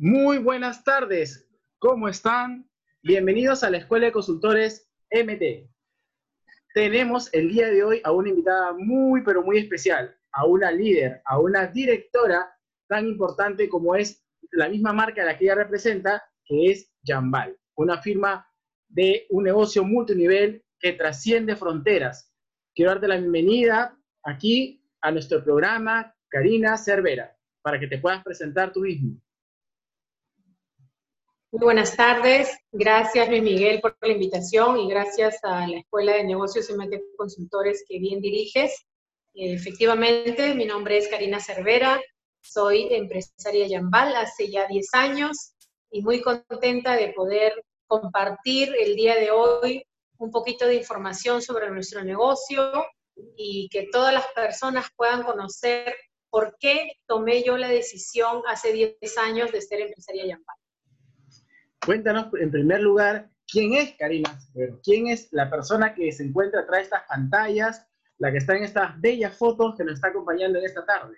Muy buenas tardes, ¿cómo están? Bienvenidos a la Escuela de Consultores MT. Tenemos el día de hoy a una invitada muy, pero muy especial, a una líder, a una directora tan importante como es la misma marca a la que ella representa, que es Jambal, una firma de un negocio multinivel que trasciende fronteras. Quiero darte la bienvenida aquí a nuestro programa, Karina Cervera, para que te puedas presentar tú mismo. Muy buenas tardes. Gracias, Luis Miguel, por la invitación y gracias a la Escuela de Negocios y MT Consultores que bien diriges. efectivamente, mi nombre es Karina Cervera, soy empresaria Yambal hace ya 10 años y muy contenta de poder compartir el día de hoy un poquito de información sobre nuestro negocio y que todas las personas puedan conocer por qué tomé yo la decisión hace 10 años de ser empresaria Yambal. Cuéntanos, en primer lugar, quién es Karina quién es la persona que se encuentra atrás de estas pantallas, la que está en estas bellas fotos que nos está acompañando en esta tarde.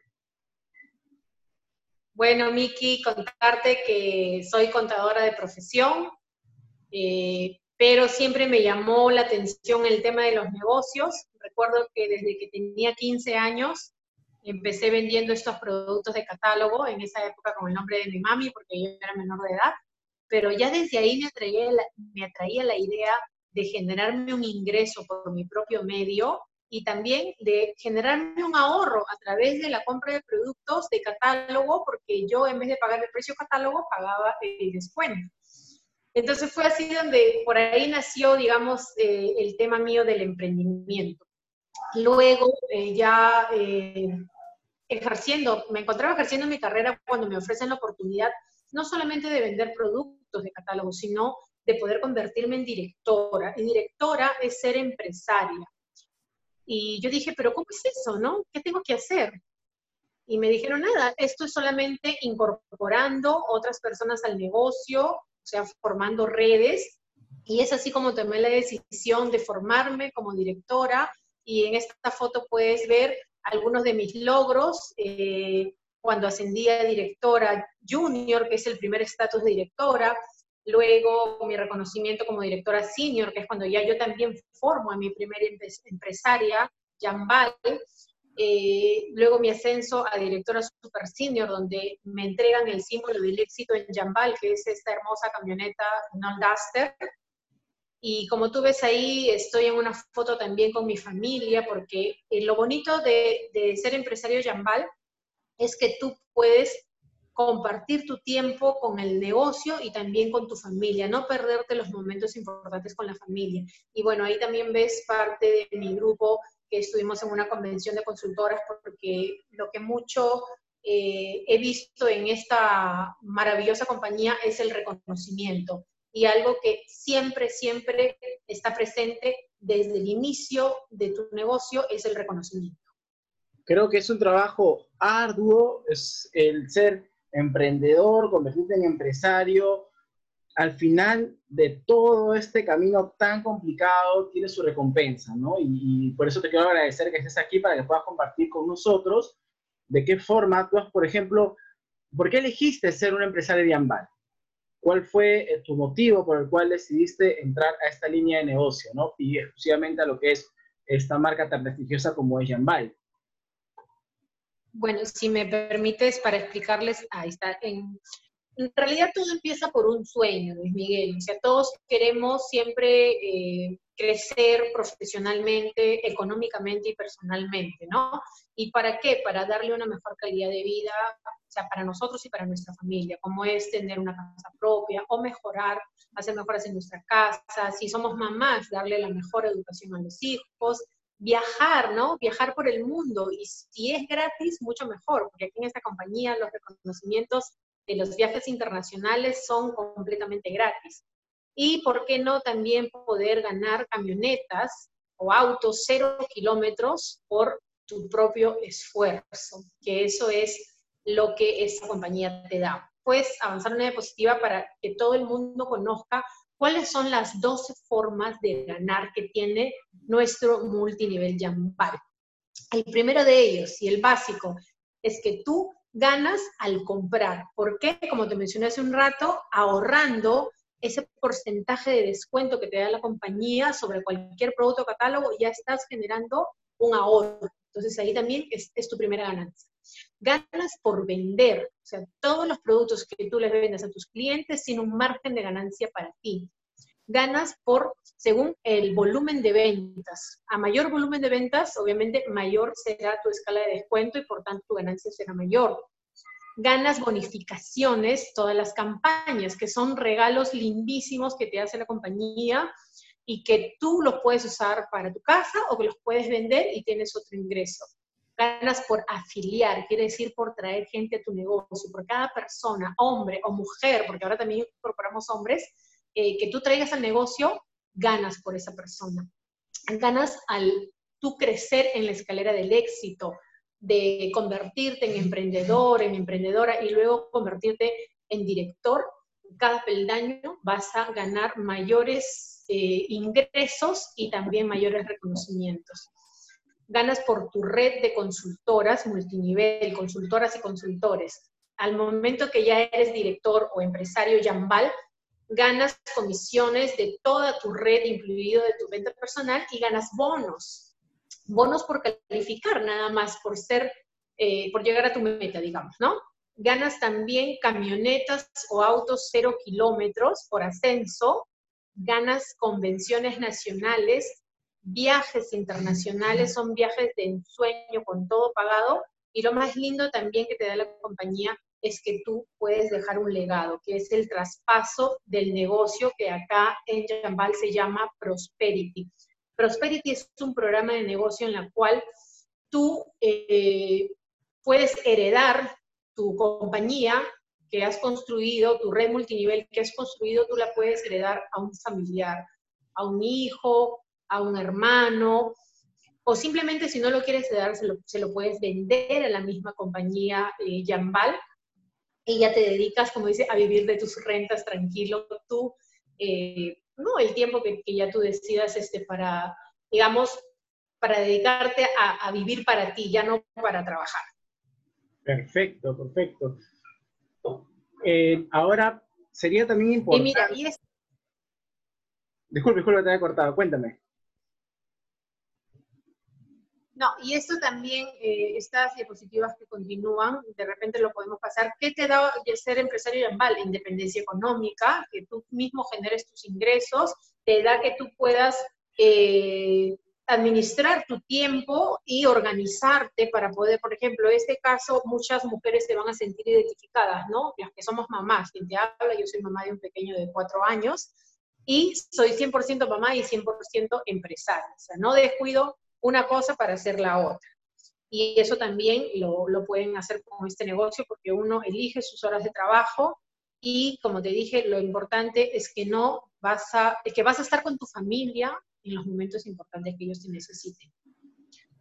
Bueno, Miki, contarte que soy contadora de profesión, eh, pero siempre me llamó la atención el tema de los negocios. Recuerdo que desde que tenía 15 años empecé vendiendo estos productos de catálogo, en esa época con el nombre de mi mami, porque yo era menor de edad pero ya desde ahí me atraía, la, me atraía la idea de generarme un ingreso por mi propio medio y también de generarme un ahorro a través de la compra de productos de catálogo, porque yo en vez de pagar el precio catálogo, pagaba el descuento. Entonces fue así donde por ahí nació, digamos, eh, el tema mío del emprendimiento. Luego eh, ya eh, ejerciendo, me encontraba ejerciendo mi carrera cuando me ofrecen la oportunidad no solamente de vender productos, de catálogo, sino de poder convertirme en directora. Y directora es ser empresaria. Y yo dije, pero ¿cómo es eso, no? ¿Qué tengo que hacer? Y me dijeron, nada, esto es solamente incorporando otras personas al negocio, o sea, formando redes. Y es así como tomé la decisión de formarme como directora. Y en esta foto puedes ver algunos de mis logros. Eh, cuando ascendí a directora junior, que es el primer estatus de directora, luego mi reconocimiento como directora senior, que es cuando ya yo también formo a mi primera empresaria, Jambal, eh, luego mi ascenso a directora super senior, donde me entregan el símbolo del éxito en Jambal, que es esta hermosa camioneta non-duster. Y como tú ves ahí, estoy en una foto también con mi familia, porque eh, lo bonito de, de ser empresario Jambal es que tú puedes compartir tu tiempo con el negocio y también con tu familia, no perderte los momentos importantes con la familia. Y bueno, ahí también ves parte de mi grupo que estuvimos en una convención de consultoras porque lo que mucho eh, he visto en esta maravillosa compañía es el reconocimiento y algo que siempre, siempre está presente desde el inicio de tu negocio es el reconocimiento. Creo que es un trabajo arduo, es el ser emprendedor, convertirte en empresario. Al final de todo este camino tan complicado tiene su recompensa, ¿no? Y, por eso te quiero agradecer que estés aquí para que puedas compartir con nosotros de qué forma tú has, por ejemplo, ¿por qué elegiste ser un empresario de Ambal? ¿Cuál fue eh, tu motivo por el cual decidiste entrar a esta línea de negocio, ¿no? Y exclusivamente a lo que es esta marca tan prestigiosa como es Jambal. Bueno, si me permites para explicarles, ahí está. En, realidad todo empieza por un sueño, Luis Miguel. O sea, todos queremos siempre eh, crecer profesionalmente, económicamente y personalmente, ¿no? ¿Y para qué? Para darle una mejor calidad de vida, o sea, para nosotros y para nuestra familia, como es tener una casa propia o mejorar, hacer mejoras en nuestra casa. Si somos mamás, darle la mejor educación a los hijos viajar, ¿no? Viajar por el mundo y si es gratis, mucho mejor, porque aquí en esta compañía los reconocimientos de los viajes internacionales son completamente gratis. y, ¿por qué no también poder ganar camionetas o autos cero kilómetros por tu propio esfuerzo? Que eso es lo que esa compañía te da. Puedes avanzar una diapositiva para que todo el mundo conozca cuáles son las 12 formas de ganar que tiene nuestro multinivel Jambal. El primero de ellos y el básico es que tú ganas al comprar. ¿Por qué? Como te mencioné hace un rato, ahorrando ese porcentaje de descuento que te da la compañía sobre cualquier producto o catálogo, ya estás generando un ahorro. Entonces ahí también es, tu primera ganancia. Ganas por vender, o sea, todos los productos que tú les vendes a tus clientes sin un margen de ganancia para ti. Ganas por, según el volumen de ventas. A mayor volumen de ventas, obviamente mayor será tu escala de descuento y por tanto tu ganancia será mayor ganas bonificaciones, todas las campañas, que son regalos lindísimos que te hace la compañía y que tú los puedes usar para tu casa o que los puedes vender y tienes otro ingreso. Ganas por afiliar, quiere decir por traer gente a tu negocio, por cada persona, hombre o mujer, porque ahora también incorporamos hombres, eh, que tú traigas al negocio, ganas por esa persona. Ganas al tú crecer en la escalera del éxito, de convertirte en emprendedor, en emprendedora y luego convertirte en director, cada peldaño vas a ganar mayores eh, ingresos y también mayores reconocimientos. Ganas por tu red de consultoras multinivel, consultoras y consultores. Al momento que ya eres director o empresario Yambal, ganas comisiones de toda tu red, incluido de tu venta personal, y ganas bonos bonos por calificar, nada más por ser, eh, por llegar a tu meta, digamos, ¿no? Ganas también camionetas o autos cero kilómetros por ascenso, ganas convenciones nacionales, viajes internacionales, son viajes de ensueño con todo pagado, y lo más lindo también que te da la compañía es que tú puedes dejar un legado, que es el traspaso del negocio que acá en Jambal se llama Prosperity. Prosperity es un programa de negocio en la cual tú eh, puedes heredar tu compañía que has construido, tu red multinivel que has construido, tú la puedes heredar a un familiar, a un hijo, a un hermano, o simplemente si no lo quieres heredar, se lo, puedes vender a la misma compañía eh, Jambal y ya te dedicas, como dice, a vivir de tus rentas tranquilo tú. Eh, ¿no? El tiempo que, ya tú decidas este, para, digamos, para dedicarte a, vivir para ti, ya no para trabajar. Perfecto, perfecto. Eh, ahora, sería también importante... Disculpe, disculpe, te había cortado, cuéntame. No, y esto también, eh, estas diapositivas que continúan, de repente lo podemos pasar. ¿Qué te da ser empresario Yambal? Independencia económica, que tú mismo generes tus ingresos, te da que tú puedas eh, administrar tu tiempo y organizarte para poder, por ejemplo, en este caso, muchas mujeres se van a sentir identificadas, ¿no? Las que somos mamás, quien te habla, yo soy mamá de un pequeño de cuatro años y soy 100% mamá y 100% empresaria. O sea, no descuido una cosa para hacer la otra. Y eso también lo, pueden hacer con este negocio porque uno elige sus horas de trabajo y como te dije, lo importante es que no vas a, que vas a estar con tu familia en los momentos importantes que ellos te necesiten.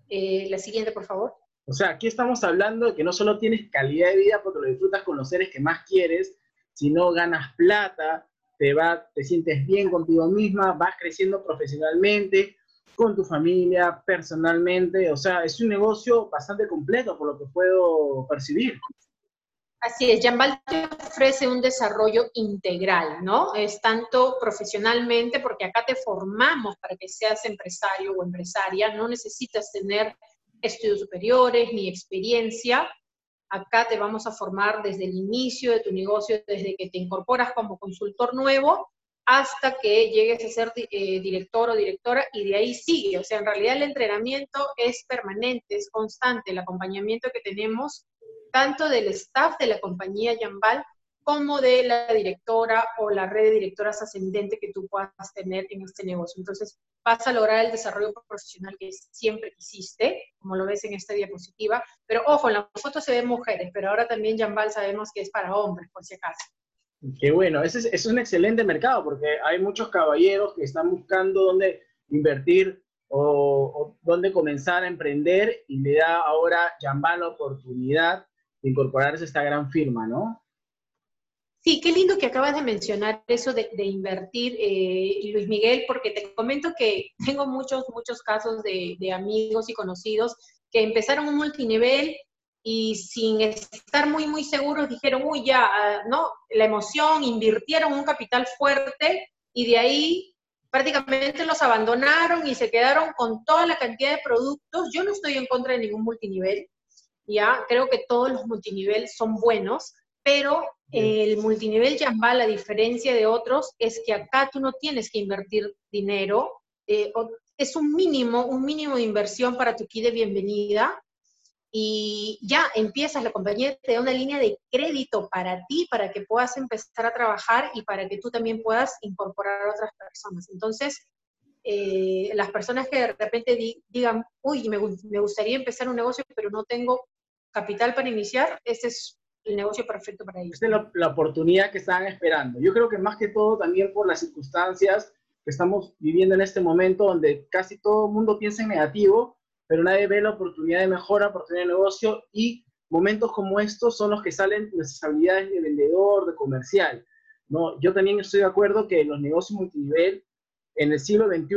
Eh, la siguiente, por favor. O sea, aquí estamos hablando de que no solo tienes calidad de vida porque lo disfrutas con los seres que más quieres, sino ganas plata, te, va, te sientes bien contigo misma, vas creciendo profesionalmente, con tu familia, personalmente. O sea, es un negocio bastante completo por lo que puedo percibir. Así es, Jambal te ofrece un desarrollo integral, ¿no? Es tanto profesionalmente, porque acá te formamos para que seas empresario o empresaria, no necesitas tener estudios superiores ni experiencia. Acá te vamos a formar desde el inicio de tu negocio, desde que te incorporas como consultor nuevo hasta que llegues a ser eh, director o directora y de ahí sigue. O sea, en realidad el entrenamiento es permanente, es constante, el acompañamiento que tenemos tanto del staff de la compañía Yambal como de la directora o la red de directoras ascendente que tú puedas tener en este negocio. Entonces, vas a lograr el desarrollo profesional que siempre quisiste, como lo ves en esta diapositiva. Pero ojo, en la foto se ven mujeres, pero ahora también Yambal sabemos que es para hombres, por si acaso. Qué bueno, ese es, un excelente mercado porque hay muchos caballeros que están buscando dónde invertir o, dónde comenzar a emprender y le da ahora Jambá la oportunidad de incorporarse a esta gran firma, ¿no? Sí, qué lindo que acabas de mencionar eso de, invertir, eh, Luis Miguel, porque te comento que tengo muchos, muchos casos de amigos y conocidos que empezaron un multinivel y sin estar muy, muy seguros dijeron, uy, ya, ah, ¿no? La emoción, invirtieron un capital fuerte y de ahí prácticamente los abandonaron y se quedaron con toda la cantidad de productos. Yo no estoy en contra de ningún multinivel, ya, creo que todos los multinivel son buenos, pero el multinivel Jamba, la diferencia de otros es que acá tú no tienes que invertir dinero, eh, es un mínimo, un mínimo de inversión para tu kit de bienvenida, y ya empiezas, la compañía te da una línea de crédito para ti, para que puedas empezar a trabajar y para que tú también puedas incorporar a otras personas. Entonces, eh, las personas que de repente digan, uy, me, gustaría empezar un negocio, pero no tengo capital para iniciar, ese es el negocio perfecto para ellos. Esta es la, la oportunidad que estaban esperando. Yo creo que más que todo también por las circunstancias que estamos viviendo en este momento, donde casi todo el mundo piensa en negativo, pero nadie ve la oportunidad de mejora, oportunidad de negocio y momentos como estos son los que salen nuestras habilidades de vendedor, de comercial. ¿no? Yo también estoy de acuerdo que los negocios multinivel en el siglo XXI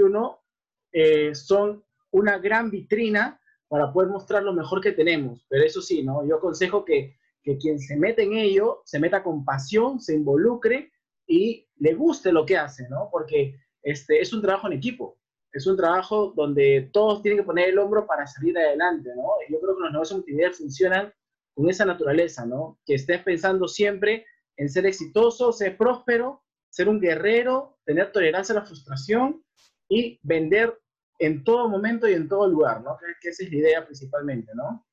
eh, son una gran vitrina para poder mostrar lo mejor que tenemos. Pero eso sí, ¿no? yo aconsejo que, que quien se mete en ello, se meta con pasión, se involucre y le guste lo que hace, ¿no? Porque este, es un trabajo en equipo es un trabajo donde todos tienen que poner el hombro para salir adelante, ¿no? Yo creo que los negocios multinivel funcionan con esa naturaleza, ¿no? Que estés pensando siempre en ser exitoso, ser próspero, ser un guerrero, tener tolerancia a la frustración y vender en todo momento y en todo lugar, ¿no? Que, esa es la idea principalmente, ¿no?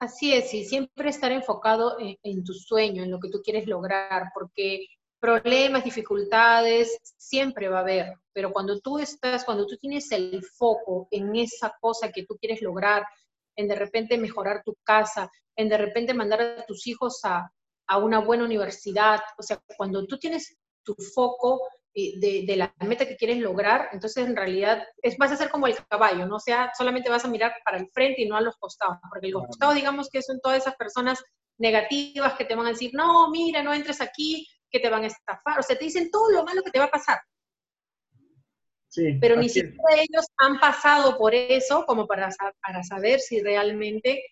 Así es, y siempre estar enfocado en, en, tu sueño, en lo que tú quieres lograr, porque problemas, dificultades, siempre va a haber, pero cuando tú estás, cuando tú tienes el foco en esa cosa que tú quieres lograr, en de repente mejorar tu casa, en de repente mandar a tus hijos a, a una buena universidad, o sea, cuando tú tienes tu foco eh, de, de, la meta que quieres lograr, entonces en realidad es, vas a ser como el caballo, ¿no? O sea, solamente vas a mirar para el frente y no a los costados, porque los costados, digamos que son todas esas personas negativas que te van a decir, no, mira, no entres aquí, que te van a estafar, o sea, te dicen todo lo malo que te va a pasar. Sí, Pero ni siquiera ellos han pasado por eso como para, para saber si realmente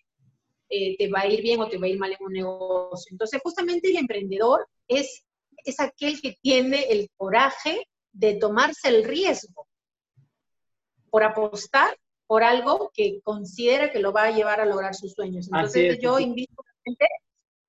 eh, te va a ir bien o te va a ir mal en un negocio. Entonces, justamente el emprendedor es, es aquel que tiene el coraje de tomarse el riesgo por apostar por algo que considera que lo va a llevar a lograr sus sueños. Entonces, yo invito a la gente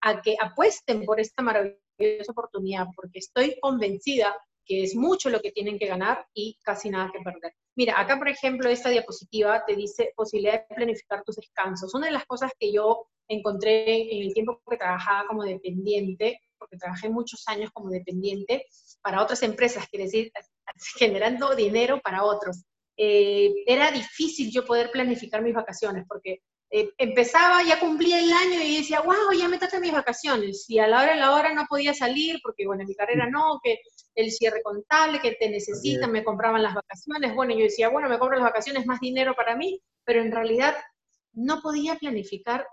a que apuesten por esta maravillosa esa oportunidad porque estoy convencida que es mucho lo que tienen que ganar y casi nada que perder. Mira, acá por ejemplo esta diapositiva te dice posibilidad de planificar tus descansos. Una de las cosas que yo encontré en el tiempo que trabajaba como dependiente, porque trabajé muchos años como dependiente para otras empresas, quiere decir, generando dinero para otros. Eh, era difícil yo poder planificar mis vacaciones porque eh, empezaba, ya cumplía el año y decía, wow, ya me toca mis vacaciones. Y a la hora de la hora no podía salir porque, bueno, en mi carrera no, que el cierre contable, que te necesitan, me compraban las vacaciones. Bueno, yo decía, bueno, me compro las vacaciones, más dinero para mí, pero en realidad no podía planificar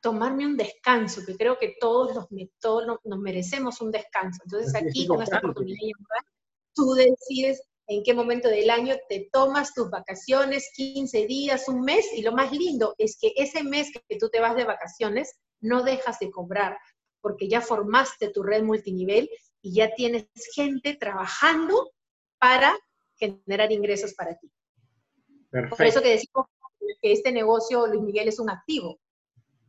tomarme un descanso, que creo que todos los todos nos merecemos un descanso. Entonces aquí, con esta oportunidad, tú decides en qué momento del año te tomas tus vacaciones, 15 días, un mes, y lo más lindo es que ese mes que tú te vas de vacaciones, no dejas de cobrar, porque ya formaste tu red multinivel y ya tienes gente trabajando para generar ingresos para ti. Perfecto. Por eso que decimos que este negocio, Luis Miguel, es un activo.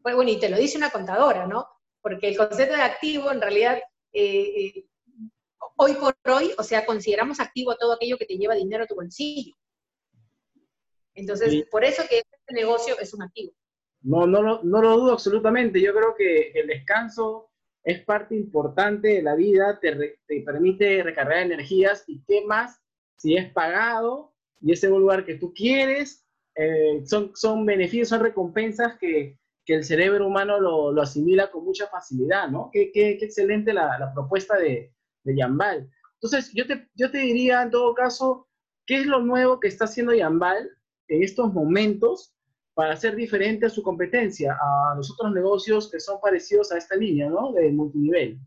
Bueno, y te lo dice una contadora, ¿no? Porque el concepto de activo en realidad eh, eh, hoy por hoy, o sea, consideramos activo todo aquello que te lleva dinero a tu bolsillo. Entonces, por eso que este negocio es un activo. No, no, no, no lo dudo absolutamente. Yo creo que el descanso es parte importante de la vida, te, te permite recargar energías y qué más si es pagado y es en un lugar que tú quieres, eh, son, son beneficios, son recompensas que, que el cerebro humano lo, lo, asimila con mucha facilidad, ¿no? Qué, qué, qué excelente la, la, propuesta de, de Yambal. Entonces, yo te, yo te diría, en todo caso, ¿qué es lo nuevo que está haciendo Yambal en estos momentos para ser diferente a su competencia, a los otros negocios que son parecidos a esta línea, ¿no? De multinivel.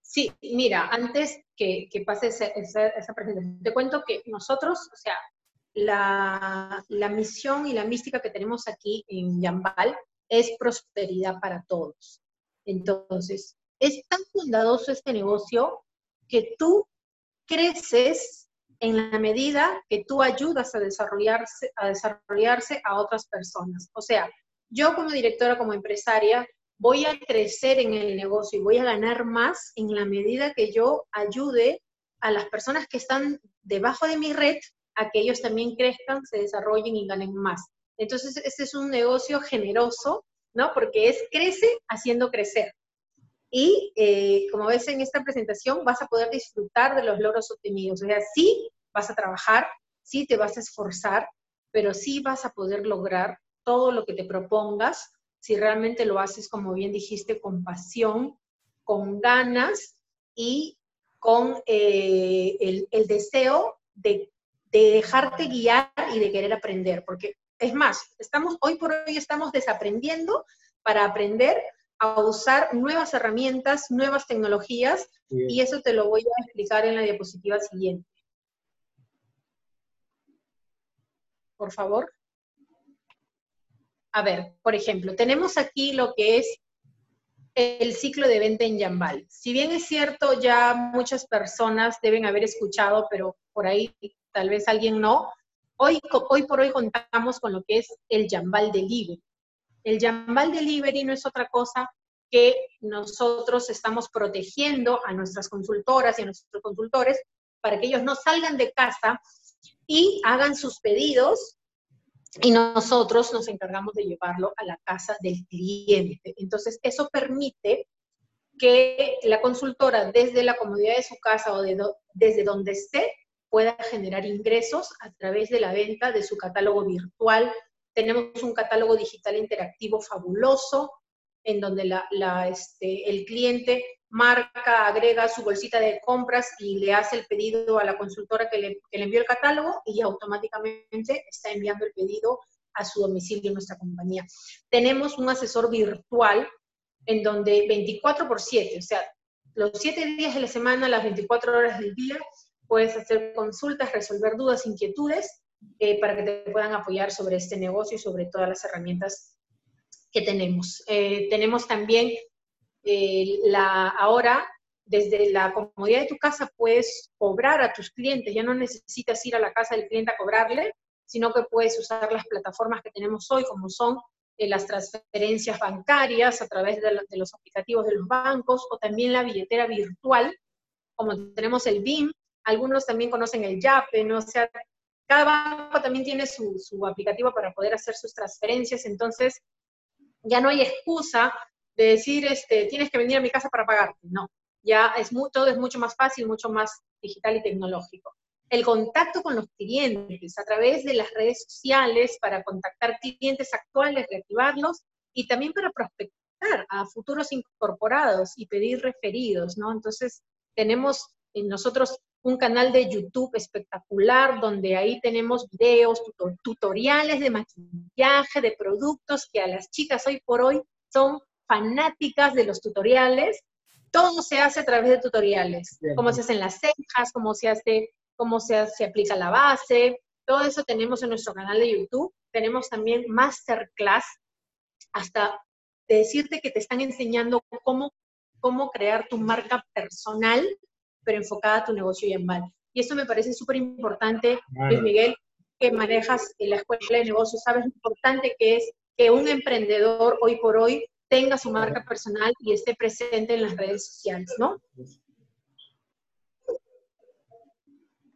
Sí, mira, antes que, pase esa, esa, esa, presentación, te cuento que nosotros, o sea, la, la, misión y la mística que tenemos aquí en Yambal es prosperidad para todos. Entonces, es tan bondadoso este negocio que tú creces en la medida que tú ayudas a desarrollarse, a desarrollarse a otras personas. O sea, yo como directora, como empresaria, voy a crecer en el negocio y voy a ganar más en la medida que yo ayude a las personas que están debajo de mi red a que ellos también crezcan, se desarrollen y ganen más. Entonces, este es un negocio generoso, ¿no? Porque es crece haciendo crecer. Y eh, como ves en esta presentación, vas a poder disfrutar de los logros obtenidos. O sea, sí vas a trabajar, sí te vas a esforzar, pero sí vas a poder lograr todo lo que te propongas si realmente lo haces, como bien dijiste, con pasión, con ganas y con eh, el, el, deseo de, de dejarte guiar y de querer aprender. Porque es más, estamos, hoy por hoy estamos desaprendiendo para aprender a usar nuevas herramientas, nuevas tecnologías, y eso te lo voy a explicar en la diapositiva siguiente. Por favor. A ver, por ejemplo, tenemos aquí lo que es el ciclo de venta en Yambal. Si bien es cierto, ya muchas personas deben haber escuchado, pero por ahí tal vez alguien no, hoy, hoy por hoy contamos con lo que es el Yambal Delivery. El Yambal Delivery no es otra cosa que nosotros estamos protegiendo a nuestras consultoras y a nuestros consultores para que ellos no salgan de casa y hagan sus pedidos y nosotros nos encargamos de llevarlo a la casa del cliente. Entonces, eso permite que la consultora desde la comodidad de su casa o de desde donde esté pueda generar ingresos a través de la venta de su catálogo virtual, tenemos un catálogo digital interactivo fabuloso, en donde la, la, este, el cliente marca, agrega su bolsita de compras y le hace el pedido a la consultora que le, que le envió el catálogo y automáticamente está enviando el pedido a su domicilio en nuestra compañía. Tenemos un asesor virtual en donde 24 por 7, o sea, los 7 días de la semana, las 24 horas del día, puedes hacer consultas, resolver dudas, inquietudes eh, para que te puedan apoyar sobre este negocio y sobre todas las herramientas que tenemos. Eh, tenemos también eh, la, ahora, desde la comodidad de tu casa, puedes cobrar a tus clientes. Ya no necesitas ir a la casa del cliente a cobrarle, sino que puedes usar las plataformas que tenemos hoy, como son las transferencias bancarias a través de, de los aplicativos de los bancos o también la billetera virtual, como tenemos el BIM. Algunos también conocen el YAPE, ¿no? O sea, cada banco también tiene su, su, aplicativo para poder hacer sus transferencias, entonces ya no hay excusa de decir, este, tienes que venir a mi casa para pagarte. No, ya es todo es mucho más fácil, mucho más digital y tecnológico. El contacto con los clientes a través de las redes sociales para contactar clientes actuales, reactivarlos y también para prospectar a futuros incorporados y pedir referidos, ¿no? Entonces, tenemos nosotros un canal de YouTube espectacular donde ahí tenemos videos, tutoriales de maquillaje, de productos que a las chicas hoy por hoy son fanáticas de los tutoriales. Todo se hace a través de tutoriales, Bien. cómo se hacen las cejas, cómo se hace, cómo se, se aplica la base, todo eso tenemos en nuestro canal de YouTube. Tenemos también masterclass hasta decirte que te están enseñando cómo, cómo crear tu marca personal pero enfocada a tu negocio y en mal. Y esto me parece súper importante, Luis Miguel, que manejas en la escuela de negocios, sabes lo importante que es que un emprendedor hoy por hoy tenga su marca personal y esté presente en las redes sociales, ¿no?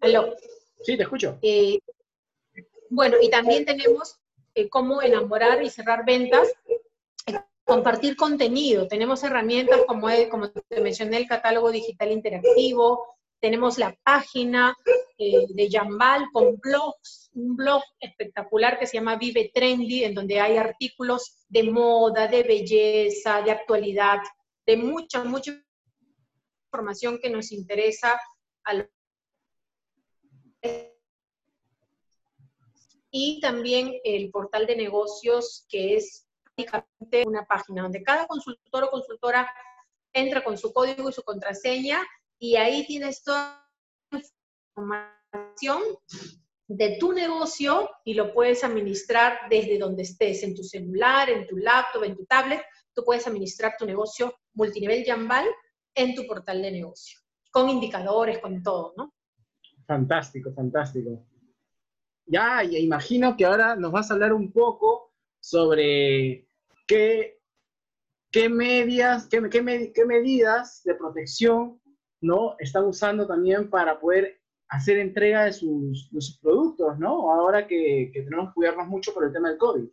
¿Aló? Sí, te escucho. Eh, bueno, y también tenemos eh, cómo enamorar y cerrar ventas compartir contenido. Tenemos herramientas como, como te mencioné, el catálogo digital interactivo, tenemos la página eh, de Jambal con blogs, un blog espectacular que se llama Vive Trendy, en donde hay artículos de moda, de belleza, de actualidad, de mucha, mucha información que nos interesa y también el portal de negocios que es prácticamente una página donde cada consultor o consultora entra con su código y su contraseña y ahí tienes toda la información de tu negocio y lo puedes administrar desde donde estés, en tu celular, en tu laptop, en tu tablet. Tú puedes administrar tu negocio multinivel Jambal en tu portal de negocio, con indicadores, con todo, ¿no? Fantástico, fantástico. Ya, ya imagino que ahora nos vas a hablar un poco sobre qué, qué medias, qué, qué, qué medidas de protección ¿no? están usando también para poder hacer entrega de sus, de sus productos, ¿no? Ahora que, tenemos que cuidarnos mucho por el tema del COVID.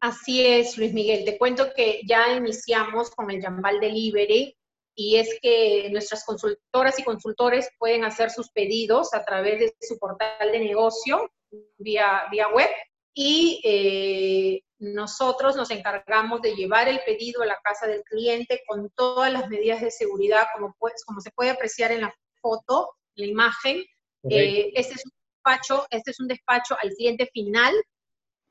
Así es, Luis Miguel. Te cuento que ya iniciamos con el Jambal Delivery y es que nuestras consultoras y consultores pueden hacer sus pedidos a través de su portal de negocio vía, vía web y eh, nosotros nos encargamos de llevar el pedido a la casa del cliente con todas las medidas de seguridad, como, como se puede apreciar en la foto, la imagen. Eh, este, es un despacho, este es un despacho al cliente final,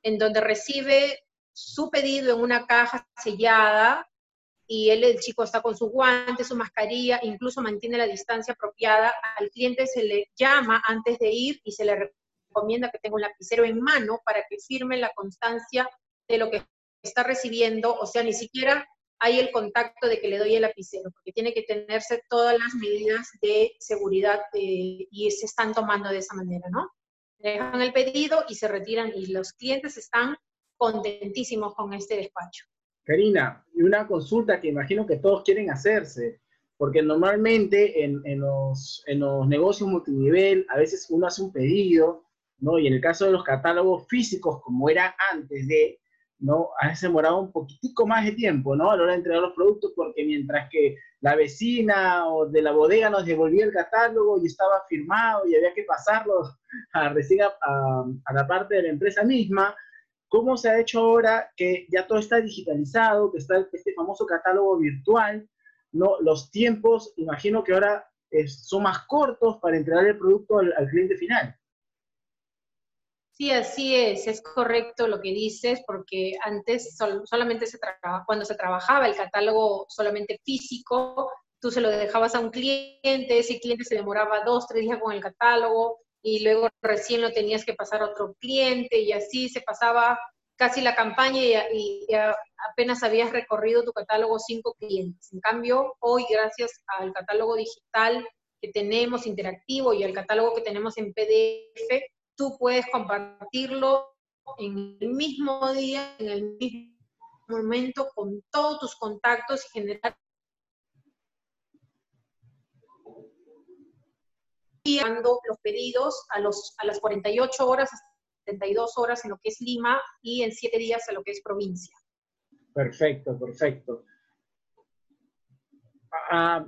en donde recibe su pedido en una caja sellada y él, el chico está con su guante, su mascarilla, incluso mantiene la distancia apropiada. Al cliente se le llama antes de ir y se le recomienda que tenga un lapicero en mano para que firme la constancia de lo que está recibiendo, o sea, ni siquiera hay el contacto de que le doy el lapicero, porque tiene que tenerse todas las medidas de seguridad eh, y se están tomando de esa manera, ¿no? Dejan el pedido y se retiran y los clientes están contentísimos con este despacho. Karina, y una consulta que imagino que todos quieren hacerse, porque normalmente en, en, los, en los negocios multinivel a veces uno hace un pedido, ¿no? Y en el caso de los catálogos físicos, como era antes de, ¿no? A veces demoraba un poquitico más de tiempo, ¿no? A la hora de entregar los productos, porque mientras que la vecina o de la bodega nos devolvía el catálogo y estaba firmado y había que pasarlo a, recién a, la parte de la empresa misma, ¿cómo se ha hecho ahora que ya todo está digitalizado, que está este famoso catálogo virtual, ¿no? Los tiempos, imagino que ahora son más cortos para entregar el producto al cliente final. Sí, así es, es correcto lo que dices, porque antes solamente se trabajaba, cuando se trabajaba el catálogo solamente físico, tú se lo dejabas a un cliente, ese cliente se demoraba dos, tres días con el catálogo y luego recién lo tenías que pasar a otro cliente y así se pasaba casi la campaña y, y apenas habías recorrido tu catálogo cinco clientes. En cambio, hoy gracias al catálogo digital que tenemos interactivo y al catálogo que tenemos en PDF, tú puedes compartirlo en el mismo día, en el mismo momento, con todos tus contactos y generar los pedidos a, los, a las 48 horas, 72 horas en lo que es Lima y en 7 días a lo que es provincia. Perfecto, perfecto. Uh,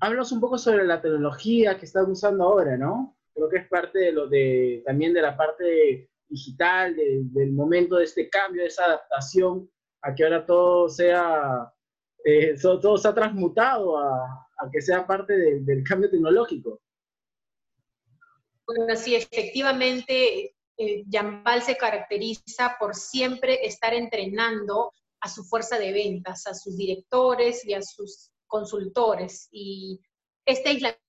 háblanos un poco sobre la tecnología que están usando ahora, ¿no? Creo que es parte de lo de, también de la parte digital, del momento de este cambio, de esa adaptación a que ahora todo sea, eh, todo, se ha transmutado a, que sea parte del cambio tecnológico. Bueno, sí, efectivamente, eh, Yambal se caracteriza por siempre estar entrenando a su fuerza de ventas, a sus directores y a sus consultores. Y este aislamiento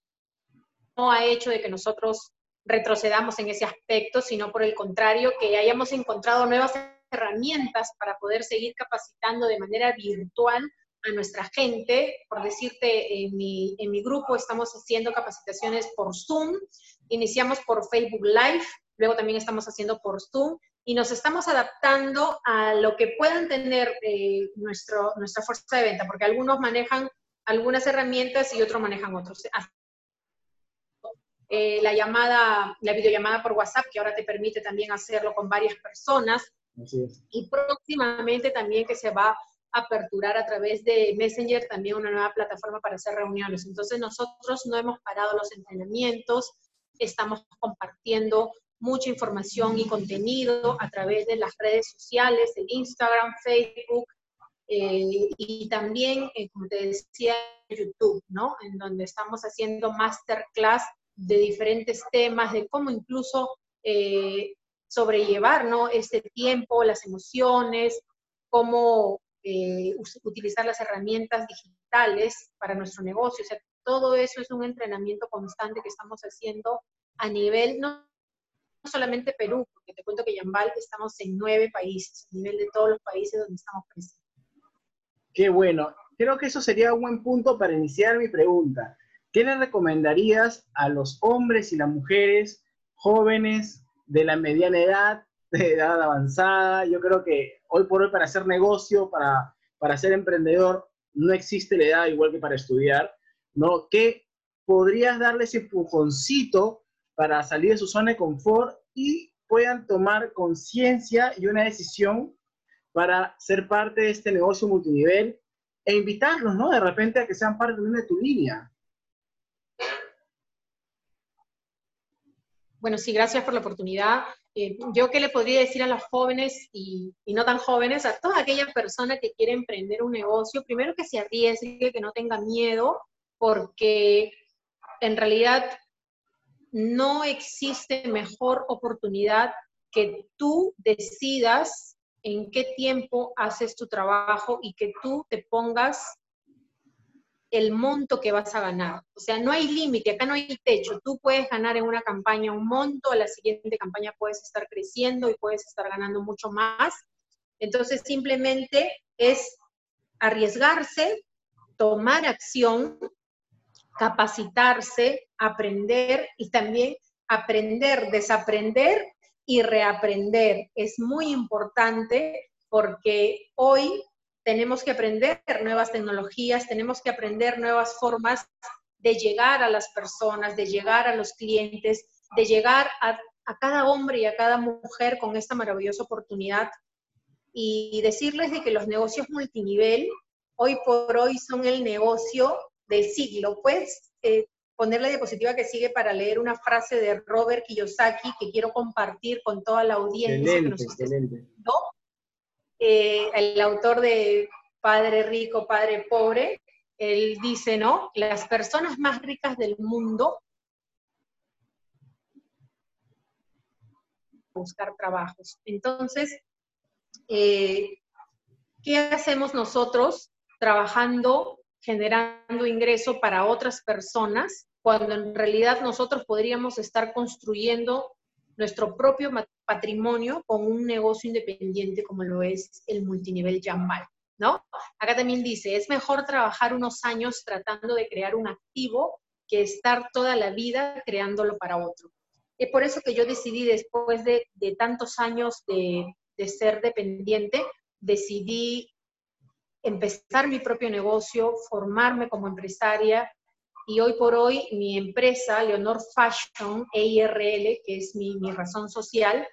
ha hecho de que nosotros retrocedamos en ese aspecto, sino por el contrario, que hayamos encontrado nuevas herramientas para poder seguir capacitando de manera virtual a nuestra gente. Por decirte, en mi, grupo estamos haciendo capacitaciones por Zoom, iniciamos por Facebook Live, luego también estamos haciendo por Zoom y nos estamos adaptando a lo que puedan tener eh, nuestra fuerza de venta, porque algunos manejan algunas herramientas y otros manejan otros. Eh, la llamada, la videollamada por WhatsApp, que ahora te permite también hacerlo con varias personas. Y próximamente también que se va aperturar a través de Messenger también una nueva plataforma para hacer reuniones. Entonces nosotros no hemos parado los entrenamientos, estamos compartiendo mucha información y contenido a través de las redes sociales, el Instagram, Facebook, eh, y también, eh, como te decía, YouTube, ¿no? En donde estamos haciendo masterclass de diferentes temas, de cómo incluso eh, sobrellevar, ¿no? Este tiempo, las emociones, cómo utilizar las herramientas digitales para nuestro negocio. O sea, todo eso es un entrenamiento constante que estamos haciendo a nivel, no solamente Perú, porque te cuento que Yambal estamos en nueve países, a nivel de todos los países donde estamos presentes. Qué bueno. Creo que eso sería un buen punto para iniciar mi pregunta. ¿Qué le recomendarías a los hombres y las mujeres jóvenes de la mediana edad, de edad avanzada? Yo creo que hoy por hoy para hacer negocio, para, para ser emprendedor, no existe la edad igual que para estudiar, ¿no? ¿Qué podrías darle ese empujoncito para salir de su zona de confort y puedan tomar conciencia y una decisión para ser parte de este negocio multinivel e invitarlos, ¿no? De repente a que sean parte de tu línea. Bueno, sí, gracias por la oportunidad. Eh, yo qué le podría decir a los jóvenes y, y, no tan jóvenes, a toda aquella persona que quiere emprender un negocio, primero que se arriesgue, que no tenga miedo, porque en realidad no existe mejor oportunidad que tú decidas en qué tiempo haces tu trabajo y que tú te pongas el monto que vas a ganar. O sea, no hay límite, acá no hay techo. Tú puedes ganar en una campaña un monto, a la siguiente campaña puedes estar creciendo y puedes estar ganando mucho más. Entonces, simplemente es arriesgarse, tomar acción, capacitarse, aprender y también aprender, desaprender y reaprender. Es muy importante porque hoy tenemos que aprender nuevas tecnologías, tenemos que aprender nuevas formas de llegar a las personas, de llegar a los clientes, de llegar a, cada hombre y a cada mujer con esta maravillosa oportunidad. Y decirles de que los negocios multinivel hoy por hoy son el negocio del siglo. Pues eh, poner la diapositiva que sigue para leer una frase de Robert Kiyosaki que quiero compartir con toda la audiencia excelente, eh, el autor de Padre Rico, Padre Pobre, él dice, ¿no? Las personas más ricas del mundo buscar trabajos. Entonces, eh, ¿qué hacemos nosotros trabajando, generando ingreso para otras personas cuando en realidad nosotros podríamos estar construyendo nuestro propio patrimonio con un negocio independiente como lo es el multinivel Jambal, ¿no? Acá también dice, es mejor trabajar unos años tratando de crear un activo que estar toda la vida creándolo para otro. Es por eso que yo decidí, después de, tantos años de, de ser dependiente, decidí empezar mi propio negocio, formarme como empresaria, y hoy por hoy mi empresa, Leonor Fashion EIRL, que es mi, razón social,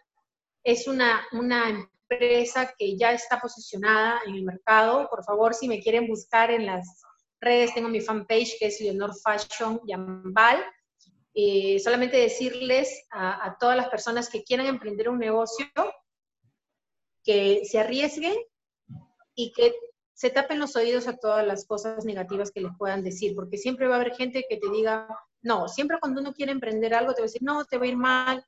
es una, una empresa que ya está posicionada en el mercado. Por favor, si me quieren buscar en las redes, tengo mi fanpage que es Leonor Fashion Yambal. Eh, solamente decirles a, a, todas las personas que quieran emprender un negocio que se arriesguen y que se tapen los oídos a todas las cosas negativas que les puedan decir, porque siempre va a haber gente que te diga, no, siempre cuando uno quiere emprender algo te va a decir, no, te va a ir mal.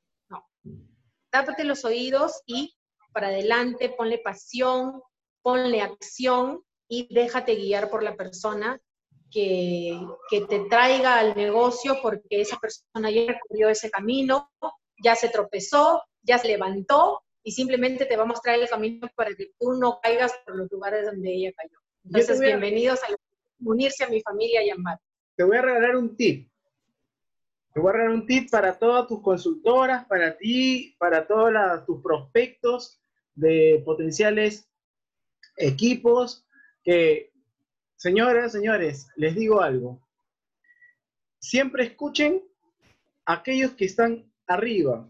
Tápate los oídos y para adelante, ponle pasión, ponle acción y déjate guiar por la persona que, que te traiga al negocio porque esa persona ya recorrió ese camino, ya se tropezó, ya se levantó y simplemente te va a mostrar el camino para que tú no caigas por los lugares donde ella cayó. Entonces, bienvenidos a unirse a mi familia y amar. Te voy a regalar un tip. Te voy a regalar un tip para todas tus consultoras, para ti, para todos tus prospectos de potenciales equipos. Que, señoras, señores, les digo algo. Siempre escuchen a aquellos que están arriba,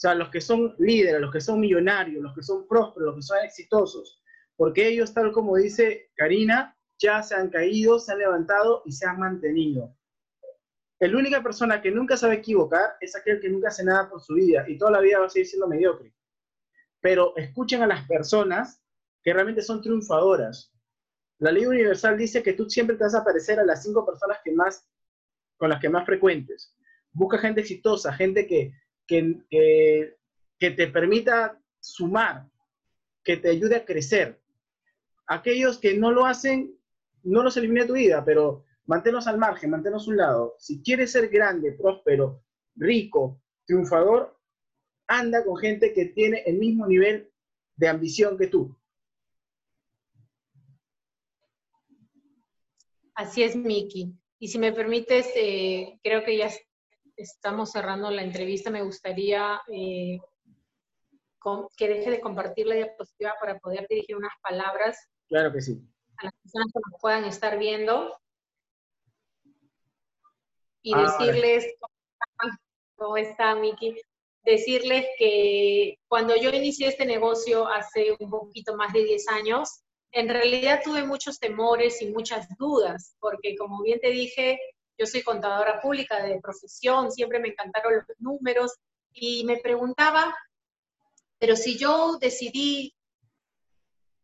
o sea, los que son líderes, los que son millonarios, los que son prósperos, los que son exitosos. porque ellos, tal como dice Karina, ya se han caído, se han levantado y se han mantenido. La única persona que nunca sabe equivocar es aquel que nunca hace nada por su vida y toda la vida va a seguir siendo mediocre. Pero escuchen a las personas que realmente son triunfadoras. La ley universal dice que tú siempre te vas a parecer a las cinco personas que más, con las que más frecuentes. Busca gente exitosa, gente que, que, que, que te permita sumar, que te ayude a crecer. Aquellos que no lo hacen, no los elimine de tu vida, pero manténlos al margen, manténlos a un lado. Si quieres ser grande, próspero, rico, triunfador, anda con gente que tiene el mismo nivel de ambición que tú. Así es, Miki. Y si me permites, eh, creo que ya estamos cerrando la entrevista. Me gustaría eh, que deje de compartir la diapositiva para poder dirigir unas palabras. Claro que sí. A las personas que nos puedan estar viendo. Y ah, decirles, ¿cómo está, Miki? Decirles que cuando yo inicié este negocio hace un poquito más de 10 años, en realidad tuve muchos temores y muchas dudas, porque como bien te dije, yo soy contadora pública de profesión, siempre me encantaron los números y me preguntaba, pero si yo decidí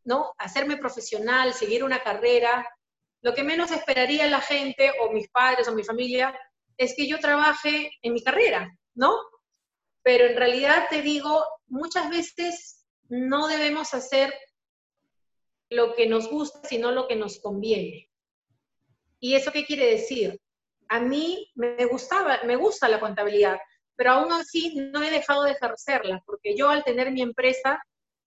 ¿no? hacerme profesional, seguir una carrera, lo que menos esperaría la gente o mis padres o mi familia es que yo trabaje en mi carrera, ¿no? Pero en realidad te digo, muchas veces no debemos hacer lo que nos gusta, sino lo que nos conviene. ¿Y eso qué quiere decir? A mí me gustaba, me gusta la contabilidad, pero aún así no he dejado de ejercerla, porque yo al tener mi empresa,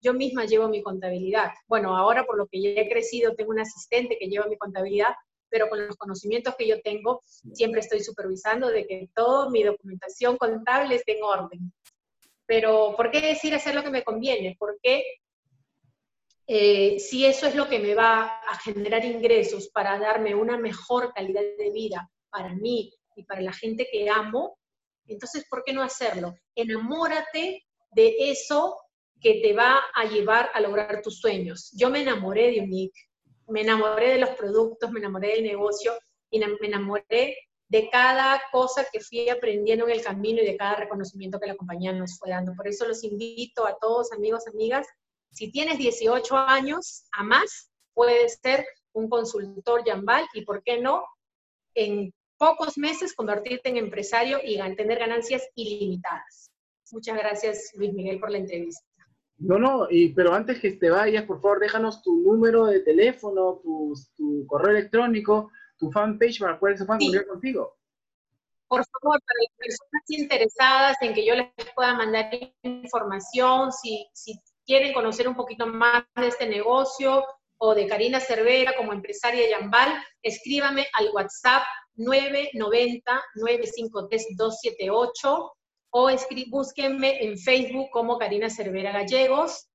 yo misma llevo mi contabilidad. Bueno, ahora por lo que ya he crecido, tengo un asistente que lleva mi contabilidad, pero con los conocimientos que yo tengo, siempre estoy supervisando de que toda mi documentación contable esté en orden. Pero, ¿por qué decir hacer lo que me conviene? Porque eh, si eso es lo que me va a generar ingresos para darme una mejor calidad de vida para mí y para la gente que amo, entonces, ¿por qué no hacerlo? Enamórate de eso que te va a llevar a lograr tus sueños. Yo me enamoré de Unique, me enamoré de los productos, me enamoré del negocio y me enamoré de cada cosa que fui aprendiendo en el camino y de cada reconocimiento que la compañía nos fue dando. Por eso los invito a todos, amigos, amigas, si tienes 18 años a más, puedes ser un consultor Yambal y, ¿por qué no? En pocos meses convertirte en empresario y tener ganancias ilimitadas. Muchas gracias, Luis Miguel, por la entrevista. No, no, y, pero antes que te vayas, por favor, déjanos tu número de teléfono, tu, correo electrónico, tu fanpage para poder se puedan contigo. Por favor, para las personas interesadas en que yo les pueda mandar información, si, si quieren conocer un poquito más de este negocio o de Karina Cervera como empresaria Yambal, escríbame al WhatsApp 990-953-278 o búsquenme en Facebook como Karina Cervera Gallegos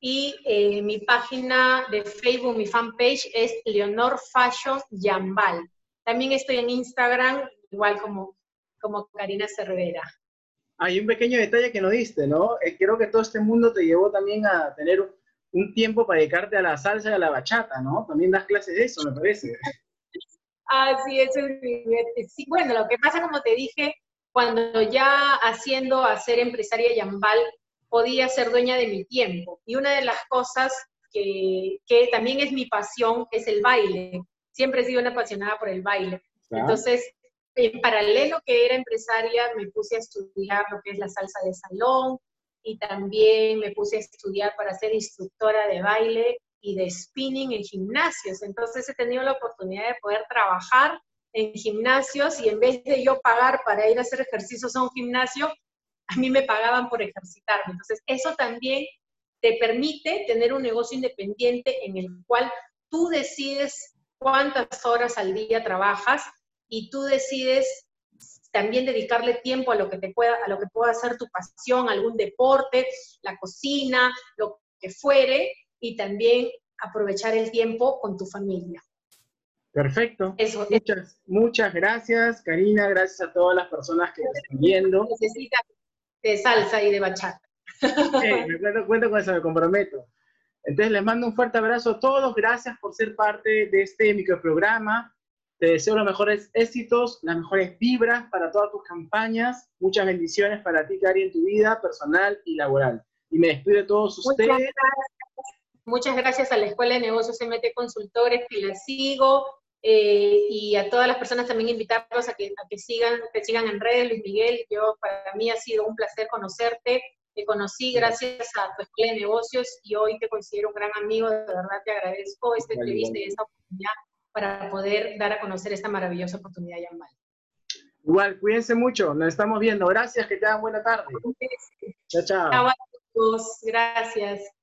y eh, mi página de Facebook, mi fanpage es Leonor Fashion Yambal. También estoy en Instagram, igual como, como Karina Cervera hay un pequeño detalle que no diste, ¿no? Eh, creo que todo este mundo te llevó también a tener un tiempo para dedicarte a la salsa y a la bachata, ¿no? También das clases de eso, me parece. Ah, sí, eso es sí, bueno, lo que pasa, como te dije, cuando ya haciendo a ser empresaria Yambal, podía ser dueña de mi tiempo. Y una de las cosas que, que también es mi pasión es el baile. Siempre he sido una apasionada por el baile. Entonces, en paralelo que era empresaria, me puse a estudiar lo que es la salsa de salón y también me puse a estudiar para ser instructora de baile y de spinning en gimnasios. Entonces he tenido la oportunidad de poder trabajar en gimnasios y en vez de yo pagar para ir a hacer ejercicios a un gimnasio, a mí me pagaban por ejercitarme. Entonces eso también te permite tener un negocio independiente en el cual tú decides cuántas horas al día trabajas y tú decides también dedicarle tiempo a lo que te pueda, a lo que pueda ser tu pasión, algún deporte, la cocina, lo que fuere, y también aprovechar el tiempo con tu familia. Perfecto. Eso, muchas, muchas gracias, Karina. Gracias a todas las personas que están viendo. Necesita de salsa y de bachata. me cuento, con eso, me comprometo. Entonces les mando un fuerte abrazo a todos, gracias por ser parte de este microprograma. Te deseo los mejores éxitos, las mejores vibras para todas tus campañas. Muchas bendiciones para ti, Cari, en tu vida personal y laboral. Y me despido de todos ustedes. Muchas gracias a la Escuela de Negocios MT Consultores, que la sigo, eh, y a todas las personas también invitarlos a que, a que, sigan, que sigan en redes, Luis Miguel, yo, para mí ha sido un placer conocerte, te conocí gracias a tu Escuela de Negocios y hoy te considero un gran amigo, de verdad te agradezco esta entrevista y esta oportunidad para poder dar a conocer esta maravillosa oportunidad, Yamal. Igual, cuídense mucho, nos estamos viendo. Gracias, que tengan buena tarde. Chao, chao. Chao a todos, gracias.